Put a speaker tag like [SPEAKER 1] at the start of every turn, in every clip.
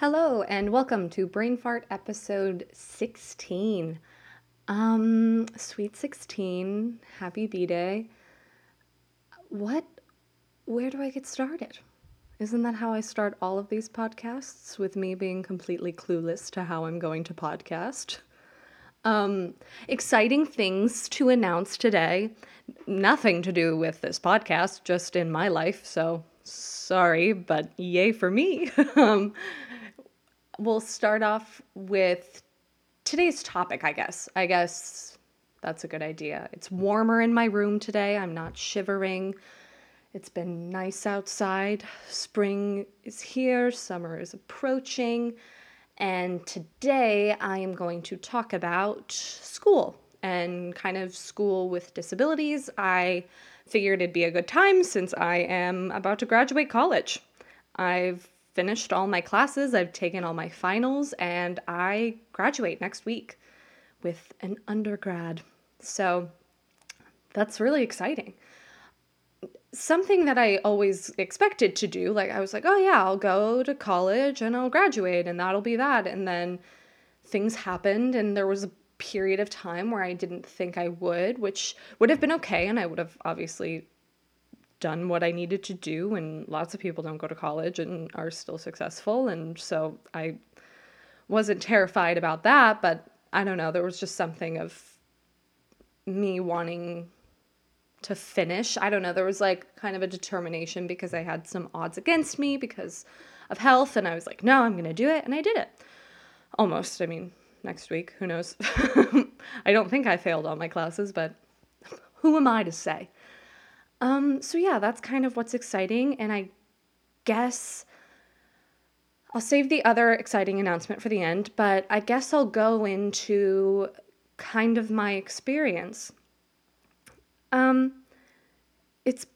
[SPEAKER 1] Hello and welcome to Brain Fart episode 16. Um, sweet 16, happy B day. What, where do I get started? Isn't that how I start all of these podcasts with me being completely clueless to how I'm going to podcast? Um, exciting things to announce today. Nothing to do with this podcast, just in my life, so sorry, but yay for me. um, we'll start off with today's topic, I guess. I guess that's a good idea. It's warmer in my room today. I'm not shivering. It's been nice outside. Spring is here, summer is approaching. And today I am going to talk about school and kind of school with disabilities. I figured it'd be a good time since I am about to graduate college. I've finished all my classes, I've taken all my finals, and I graduate next week with an undergrad. So that's really exciting. Something that I always expected to do, like I was like, oh yeah, I'll go to college and I'll graduate and that'll be that. And then things happened and there was a period of time where I didn't think I would, which would have been okay. And I would have obviously done what I needed to do, and lots of people don't go to college and are still successful. And so I wasn't terrified about that, but I don't know, there was just something of me wanting to finish. I don't know, there was like kind of a determination because I had some odds against me because of health, and I was like, no, I'm gonna do it, and I did it. Almost. I mean, next week, who knows? I don't think I failed all my classes, but who am I to say? Um, so yeah, that's kind of what's exciting, and I guess I'll save the other exciting announcement for the end, but I guess I'll go into kind of my experience. Um, it's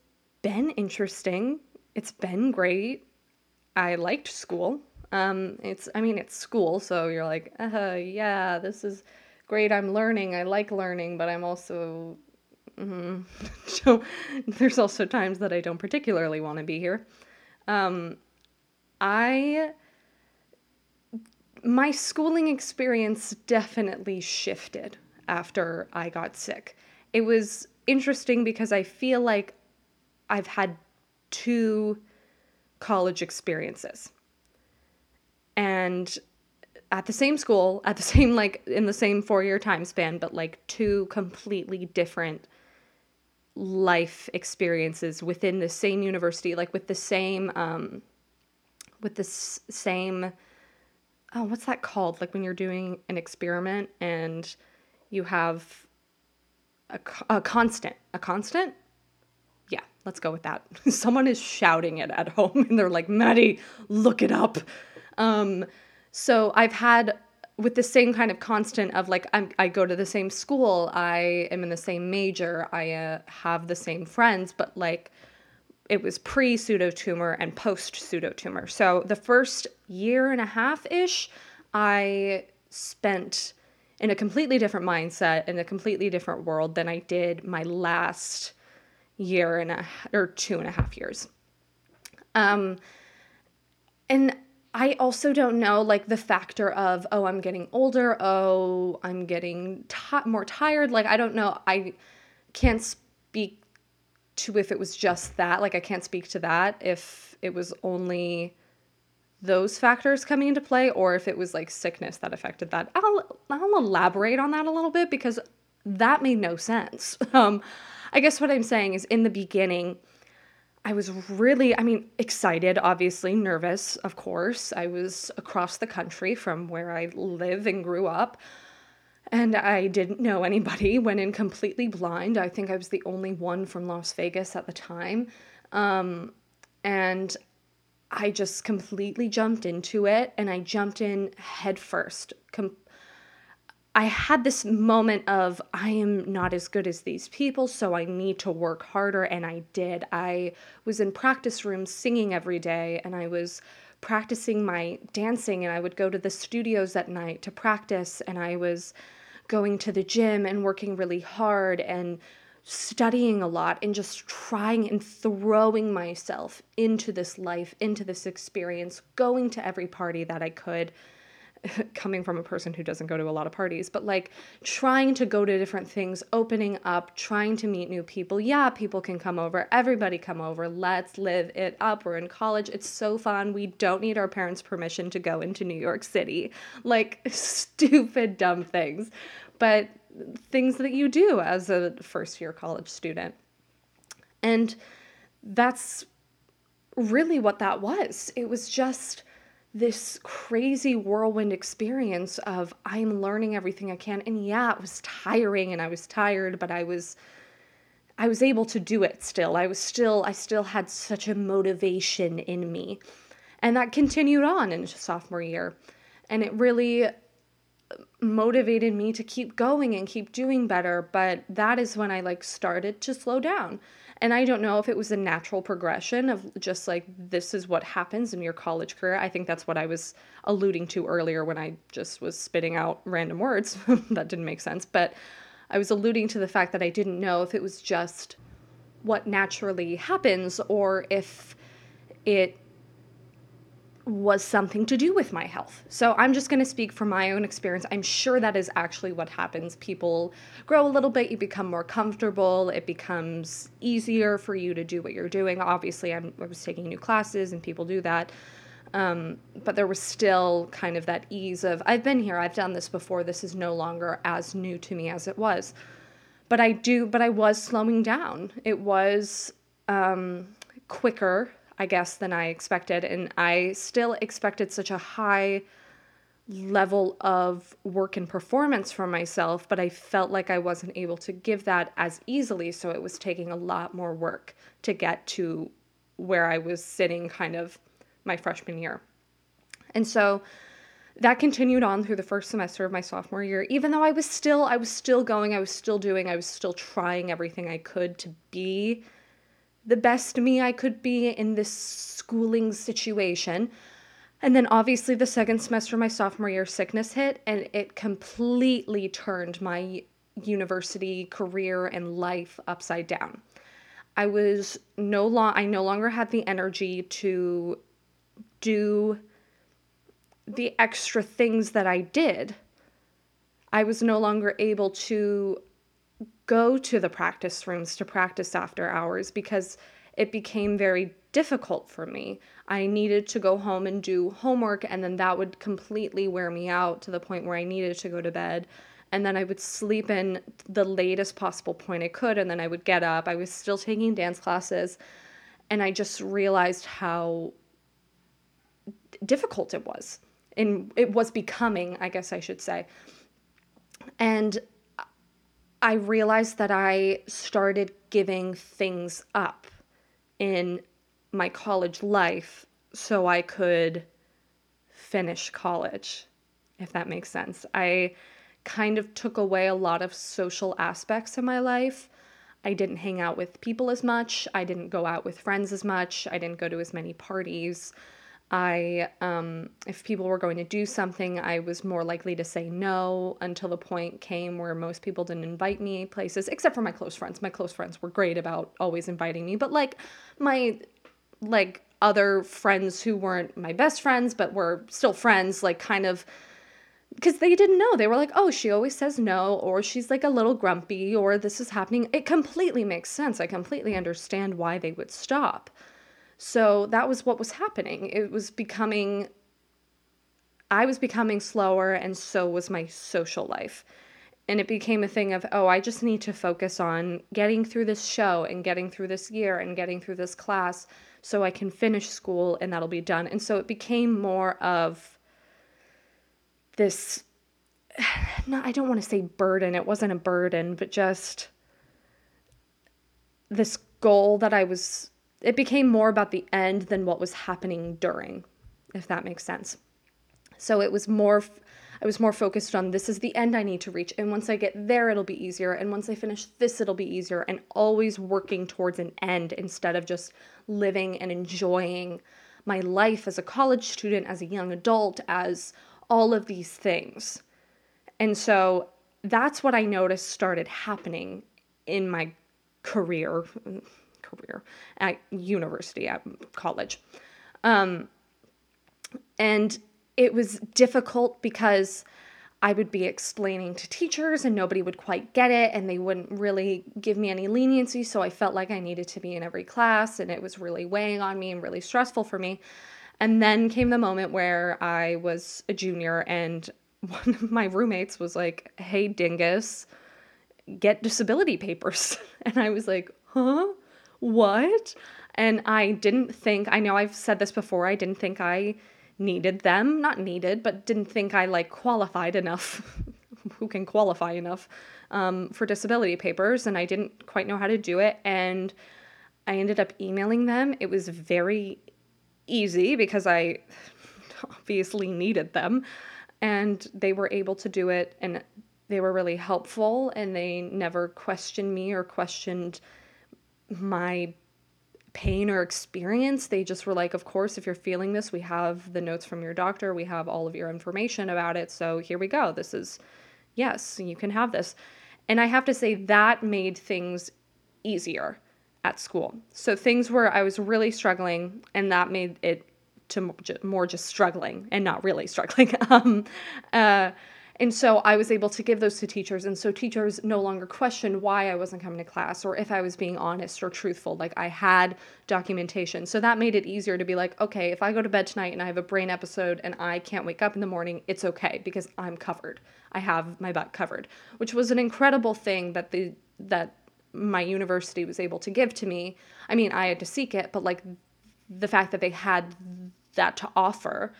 [SPEAKER 1] been interesting. It's been great. I liked school. Um, it's, I mean, it's school, so you're like, uh, yeah, this is great. I'm learning. I like learning, but I'm also Mm-hmm. so there's also times that I don't particularly want to be here. Um, I my schooling experience definitely shifted after I got sick. It was interesting because I feel like I've had two college experiences. And at the same school, at the same like in the same 4-year time span, but like two completely different life experiences within the same university, like with the same, um, with the s- same, oh, what's that called? Like when you're doing an experiment and you have a, a constant, a constant? Yeah, let's go with that. Someone is shouting it at home and they're like, Maddi, look it up. Um, so I've had with the same kind of constant of like I'm, i go to the same school i am in the same major i uh, have the same friends but like it was pre pseudo tumor and post pseudo tumor so the first year and a half ish i spent in a completely different mindset in a completely different world than i did my last year and a or two and a half years. Um and I also don't know like the factor of oh I'm getting older, oh I'm getting t- more tired. Like I don't know. I can't speak to if it was just that. Like I can't speak to that if it was only those factors coming into play or if it was like sickness that affected that. I'll I'll elaborate on that a little bit because that made no sense. Um I guess what I'm saying is in the beginning I was really, I mean, excited, obviously, nervous, of course. I was across the country from where I live and grew up. And I didn't know anybody, went in completely blind. I think I was the only one from Las Vegas at the time. Um, and I just completely jumped into it and I jumped in headfirst, I had this moment of I am not as good as these people, so I need to work harder. And I did. I was in practice rooms singing every day, and I was practicing my dancing, and I would go to the studios at night to practice, and I was going to the gym and working really hard and studying a lot and just trying and throwing myself into this life, into this experience, going to every party that I could, coming from a person who doesn't go to a lot of parties, but like trying to go to different things, opening up, trying to meet new people. Yeah, people can come over. Everybody come over. Let's live it up. We're in college. It's so fun. We don't need our parents' permission to go into New York City. Like stupid, dumb things. But things that you do as a first year college student. And that's really what that was. It was just this crazy whirlwind experience of I'm learning everything I can. And yeah, it was tiring and I was tired, but I was I was able to do it still. I was still I still had such a motivation in me. And that continued on in sophomore year. And it really uh, motivated me to keep going and keep doing better, but that is when I like started to slow down. And I don't know if it was a natural progression of just like, this is what happens in your college career. I think that's what I was alluding to earlier when I just was spitting out random words that didn't make sense. But I was alluding to the fact that I didn't know if it was just what naturally happens or if it was something to do with my health. So I'm just going to speak from my own experience. I'm sure that is actually what happens. People grow a little bit, you become more comfortable, it becomes easier for you to do what you're doing. Obviously, I'm, i was taking new classes and people do that. Um, but there was still kind of that ease of, I've been here, I've done this before, this is no longer as new to me as it was. But I do, but I was slowing down. It was um, quicker I guess, than I expected. And I still expected such a high level of work and performance from myself, but I felt like I wasn't able to give that as easily. So it was taking a lot more work to get to where I was sitting kind of my freshman year. And so that continued on through the first semester of my sophomore year even though i was still i was still going i was still doing i was still trying everything i could to be the best me I could be in this schooling situation. And then obviously the second semester of my sophomore year sickness hit and it completely turned my university career and life upside down. I was no long I no longer had the energy to do the extra things that I did. I was no longer able to go to the practice rooms to practice after hours because it became very difficult for me. I needed to go home and do homework, and then that would completely wear me out to the point where I needed to go to bed. And then I would sleep in the latest possible point I could, and then I would get up. I was still taking dance classes, and I just realized how difficult it was. And it was becoming, I guess I should say. And I realized that I started giving things up in my college life so I could finish college, if that makes sense. I kind of took away a lot of social aspects of my life. I didn't hang out with people as much. I didn't go out with friends as much. I didn't go to as many parties. I, um, if people were going to do something, I was more likely to say no until the point came where most people didn't invite me places, except for my close friends. My close friends were great about always inviting me, but like my, like other friends who weren't my best friends, but were still friends, like kind of, because they didn't know. They were like, oh, she always says no, or she's like a little grumpy, or this is happening. It completely makes sense. I completely understand why they would stop. So that was what was happening. It was becoming, I was becoming slower, and so was my social life. And it became a thing of, oh, I just need to focus on getting through this show and getting through this year and getting through this class so I can finish school and that'll be done. And so it became more of this, no, I don't want to say burden, it wasn't a burden, but just this goal that I was it became more about the end than what was happening during, if that makes sense. So it was more I was more focused on this is the end I need to reach and once I get there it'll be easier and once I finish this it'll be easier and always working towards an end instead of just living and enjoying my life as a college student, as a young adult, as all of these things. And so that's what I noticed started happening in my career, career at university, at college. Um, and it was difficult because I would be explaining to teachers and nobody would quite get it and they wouldn't really give me any leniency. So I felt like I needed to be in every class and it was really weighing on me and really stressful for me. And then came the moment where I was a junior and one of my roommates was like, Hey, dingus, get disability papers. And I was like, Huh? What? And I didn't think, I know I've said this before, I didn't think I needed them. Not needed, but didn't think I like qualified enough. Who can qualify enough um, for disability papers? And I didn't quite know how to do it. And I ended up emailing them. It was very easy because I obviously needed them. And they were able to do it. And they were really helpful. And they never questioned me or questioned my pain or experience. They just were like, of course, if you're feeling this, we have the notes from your doctor, we have all of your information about it. So here we go. This is, yes, you can have this. And I have to say, that made things easier at school. So things where I was really struggling, and that made it to more just struggling and not really struggling. um, uh, and so I was able to give those to teachers. And so teachers no longer questioned why I wasn't coming to class or if I was being honest or truthful. Like I had documentation. So that made it easier to be like, okay, if I go to bed tonight and I have a brain episode and I can't wake up in the morning, it's okay because I'm covered. I have my butt covered, which was an incredible thing that the that my university was able to give to me. I mean, I had to seek it, but like the fact that they had that to offer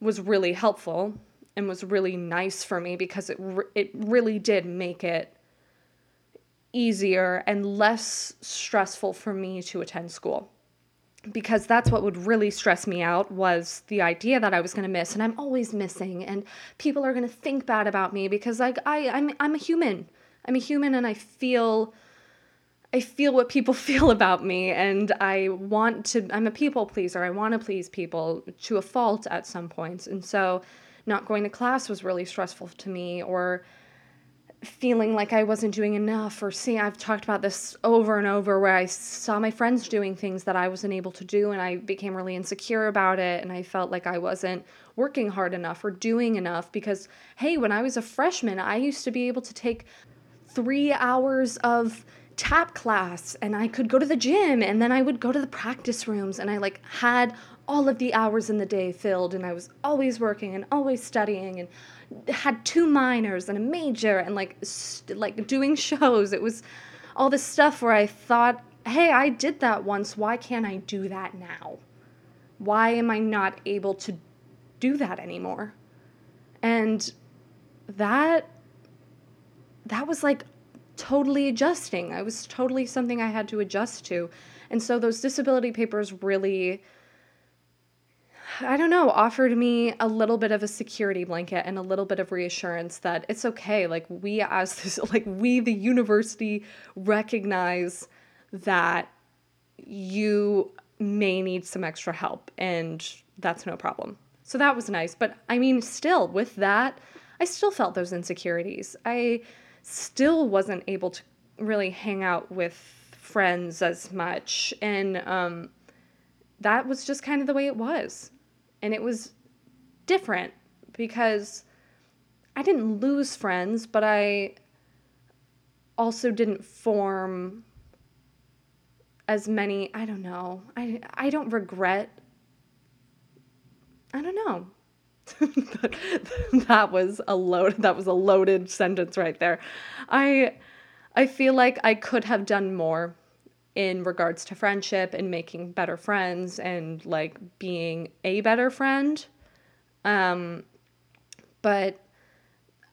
[SPEAKER 1] was really helpful and was really nice for me because it re- it really did make it easier and less stressful for me to attend school because that's what would really stress me out was the idea that I was going to miss and I'm always missing and people are going to think bad about me because like I I'm I'm a human. I'm a human and I feel I feel what people feel about me and I want to I'm a people pleaser. I want to please people to a fault at some points. And so not going to class was really stressful to me or feeling like I wasn't doing enough or see I've talked about this over and over where I saw my friends doing things that I wasn't able to do and I became really insecure about it and I felt like I wasn't working hard enough or doing enough because hey when I was a freshman I used to be able to take 3 hours of tap class and I could go to the gym and then I would go to the practice rooms and I like had all of the hours in the day filled and I was always working and always studying and had two minors and a major and like st- like doing shows. It was all this stuff where I thought hey I did that once. Why can't I do that now? Why am I not able to do that anymore? And that that was like totally adjusting. I was totally something I had to adjust to. And so those disability papers really I don't know, offered me a little bit of a security blanket and a little bit of reassurance that it's okay. Like we as this like we the university recognize that you may need some extra help and that's no problem. So that was nice, but I mean still with that, I still felt those insecurities. I still wasn't able to really hang out with friends as much and um that was just kind of the way it was. And it was different because I didn't lose friends, but I also didn't form as many, I don't know. I I don't regret I don't know. that was a load that was a loaded sentence right there. I I feel like I could have done more in regards to friendship and making better friends and like being a better friend. Um, but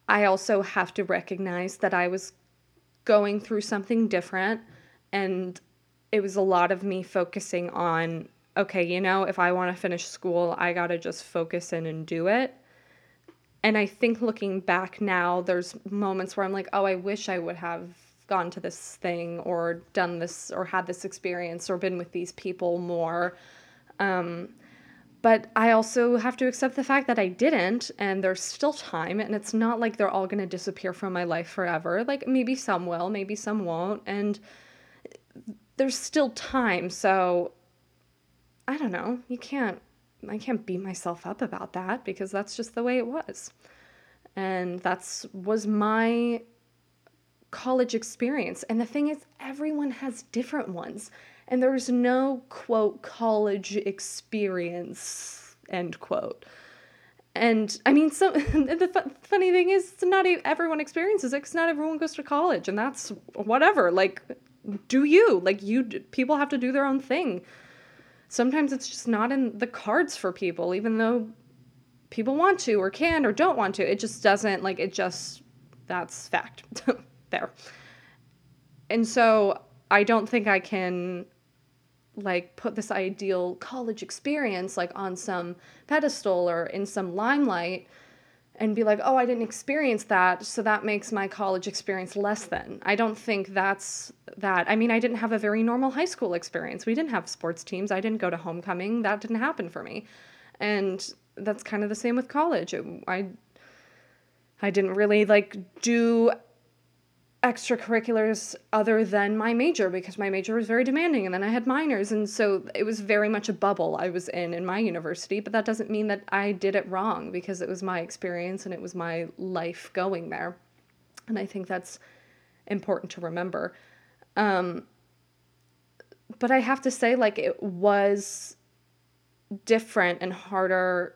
[SPEAKER 1] I also have to recognize that I was going through something different and it was a lot of me focusing on okay, you know, if I want to finish school, I got to just focus in and do it. And I think looking back now, there's moments where I'm like, oh, I wish I would have gone to this thing or done this or had this experience or been with these people more. Um, but I also have to accept the fact that I didn't, and there's still time, and it's not like they're all to disappear from my life forever. Like maybe some will, maybe some won't, and there's still time. So I don't know. You can't, I can't beat myself up about that because that's just the way it was. And that's was my college experience. And the thing is, everyone has different ones. And there's no quote college experience, end quote. And I mean, so the f- funny thing is, not everyone experiences it because not everyone goes to college, and that's whatever. Like, do you like you? People have to do their own thing. Sometimes it's just not in the cards for people, even though people want to or can or don't want to. It just doesn't like it. Just that's fact there. And so I don't think I can like put this ideal college experience like on some pedestal or in some limelight and be like, "Oh, I didn't experience that, so that makes my college experience less than." I don't think that's that. I mean, I didn't have a very normal high school experience. We didn't have sports teams. I didn't go to homecoming. That didn't happen for me. And that's kind of the same with college. I I didn't really like do extracurriculars other than my major because my major was very demanding and then I had minors and so it was very much a bubble I was in in my university but that doesn't mean that I did it wrong because it was my experience and it was my life going there and I think that's important to remember. Um, but I have to say like it was different and harder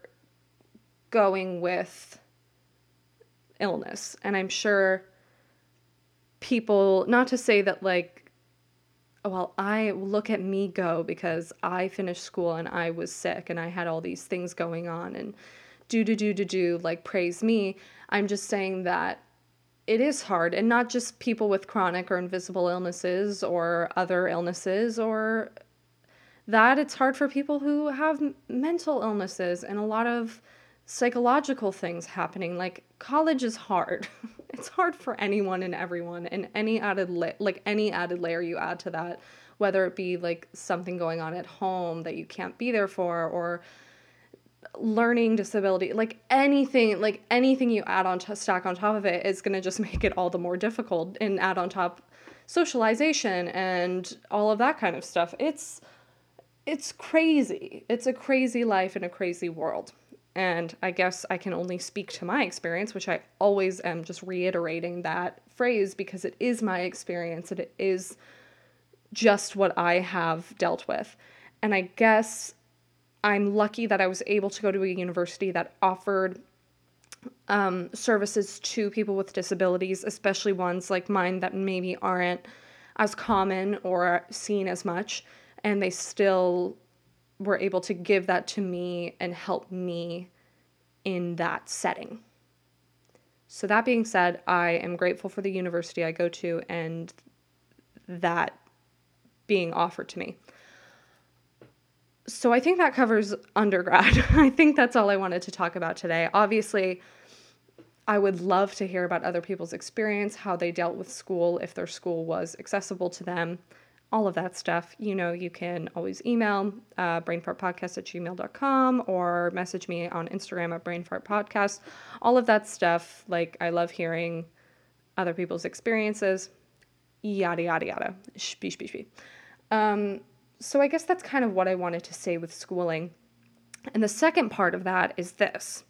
[SPEAKER 1] going with illness and I'm sure people, not to say that like, well, I look at me go because I finished school and I was sick and I had all these things going on and do, do, do, do, do, like praise me. I'm just saying that it is hard and not just people with chronic or invisible illnesses or other illnesses or that. It's hard for people who have mental illnesses and a lot of psychological things happening. Like college is hard it's hard for anyone and everyone and any added la- like any added layer you add to that whether it be like something going on at home that you can't be there for or learning disability like anything like anything you add on to stack on top of it is going to just make it all the more difficult and add on top socialization and all of that kind of stuff. It's it's crazy. It's a crazy life in a crazy world and I guess I can only speak to my experience, which I always am just reiterating that phrase because it is my experience and it is just what I have dealt with. And I guess I'm lucky that I was able to go to a university that offered um, services to people with disabilities, especially ones like mine that maybe aren't as common or seen as much. And they still were able to give that to me and help me in that setting. So, that being said, I am grateful for the university I go to and that being offered to me. So, I think that covers undergrad. I think that's all I wanted to talk about today. Obviously, I would love to hear about other people's experience, how they dealt with school, if their school was accessible to them all of that stuff, you know, you can always email uh, brainfartpodcast at gmail.com or message me on Instagram at brainfartpodcast. All of that stuff, like, I love hearing other people's experiences, yada, yada, yada. Shpee, shpee, shpee. Um, so I guess that's kind of what I wanted to say with schooling. And the second part of that is this.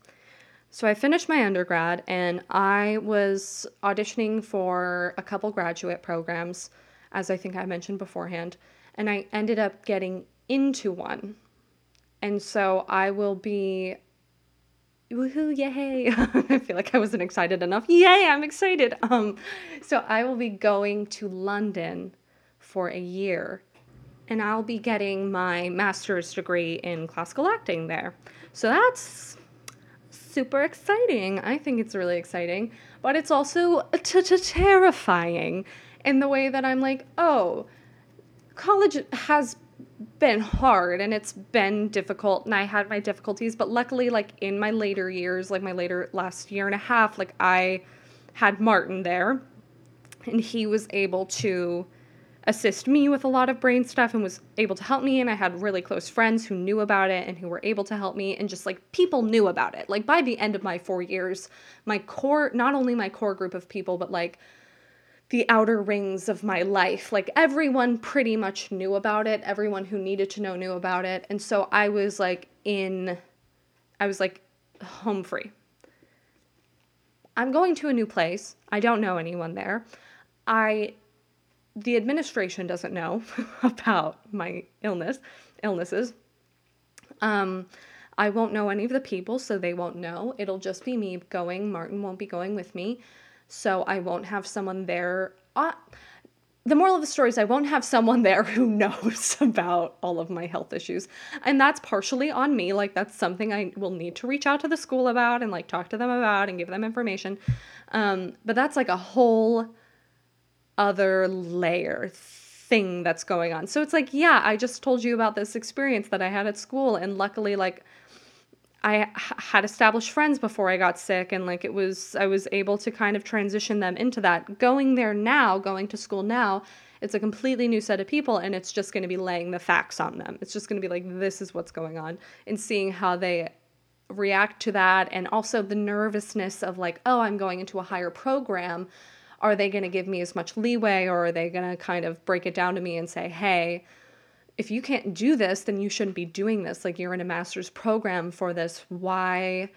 [SPEAKER 1] So I finished my undergrad and I was auditioning for a couple graduate programs as I think I mentioned beforehand, and I ended up getting into one. And so I will be woohoo yay. I feel like i wasn't excited enough. Yay i'm excited. Um so i will be going to london for a year and i'll be getting my master's degree in classical acting there. So that's super exciting. I think it's really exciting but it's also terrifying in the way that I'm like, oh, college has been hard and it's been difficult and I had my difficulties, but luckily like in my later years, like my later last year and a half, like I had Martin there and he was able to assist me with a lot of brain stuff and was able to help me and I had really close friends who knew about it and who were able to help me and just like people knew about it. Like by the end of my 4 years, my core not only my core group of people but like the outer rings of my life. Like everyone pretty much knew about it. Everyone who needed to know knew about it. And so I was like in I was like home free. I'm going to a new place. I don't know anyone there. I the administration doesn't know about my illness, illnesses. Um I won't know any of the people, so they won't know. It'll just be me going. Martin won't be going with me. So I won't have someone there. Uh, the moral of the story is I won't have someone there who knows about all of my health issues. And that's partially on me. Like, that's something I will need to reach out to the school about and like talk to them about and give them information. Um, but that's like a whole other layer thing that's going on. So it's like, yeah, I just told you about this experience that I had at school. And luckily, like, I had established friends before I got sick, and like it was, I was able to kind of transition them into that. Going there now, going to school now, it's a completely new set of people, and it's just going to be laying the facts on them. It's just going to be like, this is what's going on, and seeing how they react to that, and also the nervousness of like, oh, I'm going into a higher program. Are they going to give me as much leeway, or are they going to kind of break it down to me and say, hey, if you can't do this, then you shouldn't be doing this. Like you're in a master's program for this. Why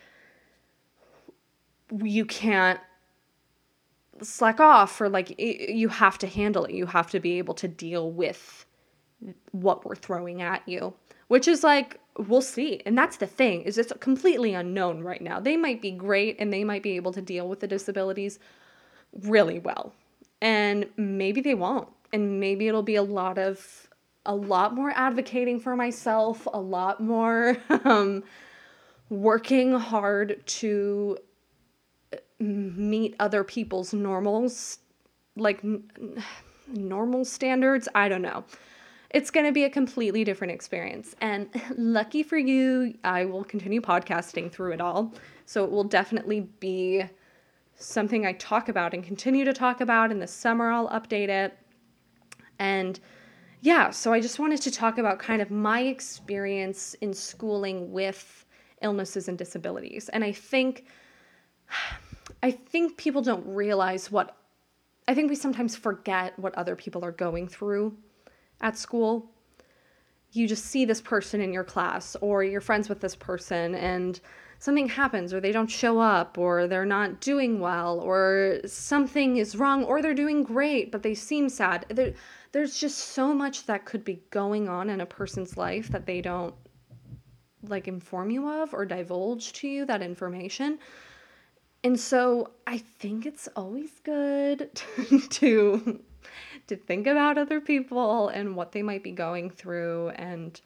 [SPEAKER 1] you can't slack off or like you have to handle it. You have to be able to deal with what we're throwing at you, which is like we'll see. And that's the thing is it's completely unknown right now. They might be great and they might be able to deal with the disabilities really well. And maybe they won't. And maybe it'll be a lot of a lot more advocating for myself, a lot more um, working hard to uh, meet other people's normals, like n- normal standards. I don't know. It's going to be a completely different experience. And lucky for you, I will continue podcasting through it all. So it will definitely be something I talk about and continue to talk about. In the summer, I'll update it. And yeah, so I just wanted to talk about kind of my experience in schooling with illnesses and disabilities. And I think I think people don't realize what I think we sometimes forget what other people are going through at school. You just see this person in your class or you're friends with this person and something happens or they don't show up or they're not doing well or something is wrong or they're doing great but they seem sad. They're, there's just so much that could be going on in a person's life that they don't like inform you of or divulge to you that information. And so I think it's always good to to think about other people and what they might be going through and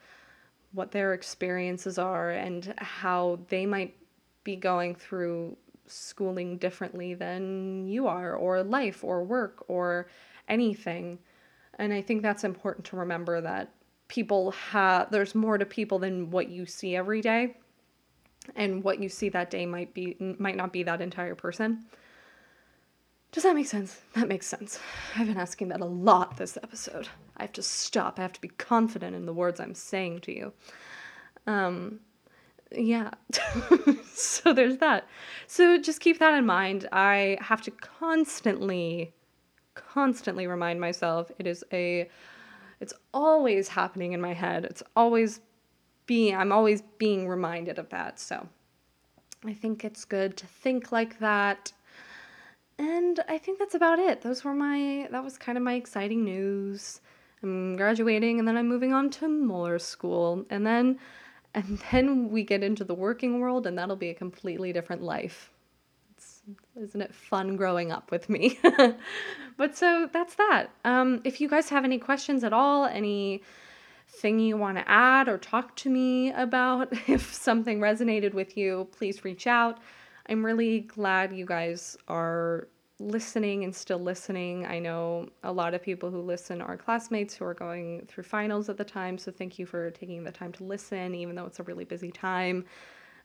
[SPEAKER 1] what their experiences are and how they might be going through schooling differently than you are or life or work or anything. And I think that's important to remember that people have there's more to people than what you see every day. And what you see that day might be might not be that entire person. Does that make sense? That makes sense. I've been asking that a lot this episode. I have to stop. I have to be confident in the words I'm saying to you. Um yeah. so there's that. So just keep that in mind. I have to constantly constantly remind myself it is a it's always happening in my head. It's always being I'm always being reminded of that. So I think it's good to think like that. And I think that's about it. Those were my that was kind of my exciting news. I'm graduating and then I'm moving on to Moeller School and then and then we get into the working world and that'll be a completely different life isn't it fun growing up with me? but so that's that. Um, if you guys have any questions at all, any thing you want to add or talk to me about, if something resonated with you, please reach out. I'm really glad you guys are listening and still listening. I know a lot of people who listen are classmates who are going through finals at the time, so thank you for taking the time to listen, even though it's a really busy time.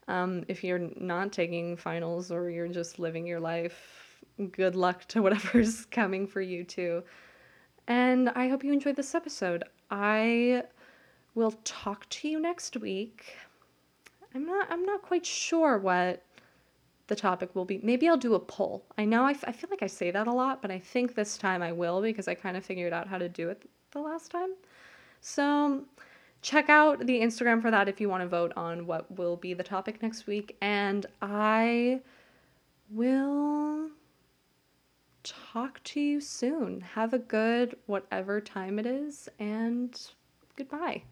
[SPEAKER 1] Um, if you're not taking finals or you're just living your life, good luck to whatever's coming for you too. And I hope you enjoyed this episode. I will talk to you next week. I'm not I'm not quite sure what the topic will be. Maybe I'll do a poll. I know I, f- I feel like I say that a lot, but I think this time I will because I kind of figured out how to do it the last time. So check out the Instagram for that if you want to vote on what will be the topic next week. And I will talk to you soon. Have a good whatever time it is, and goodbye.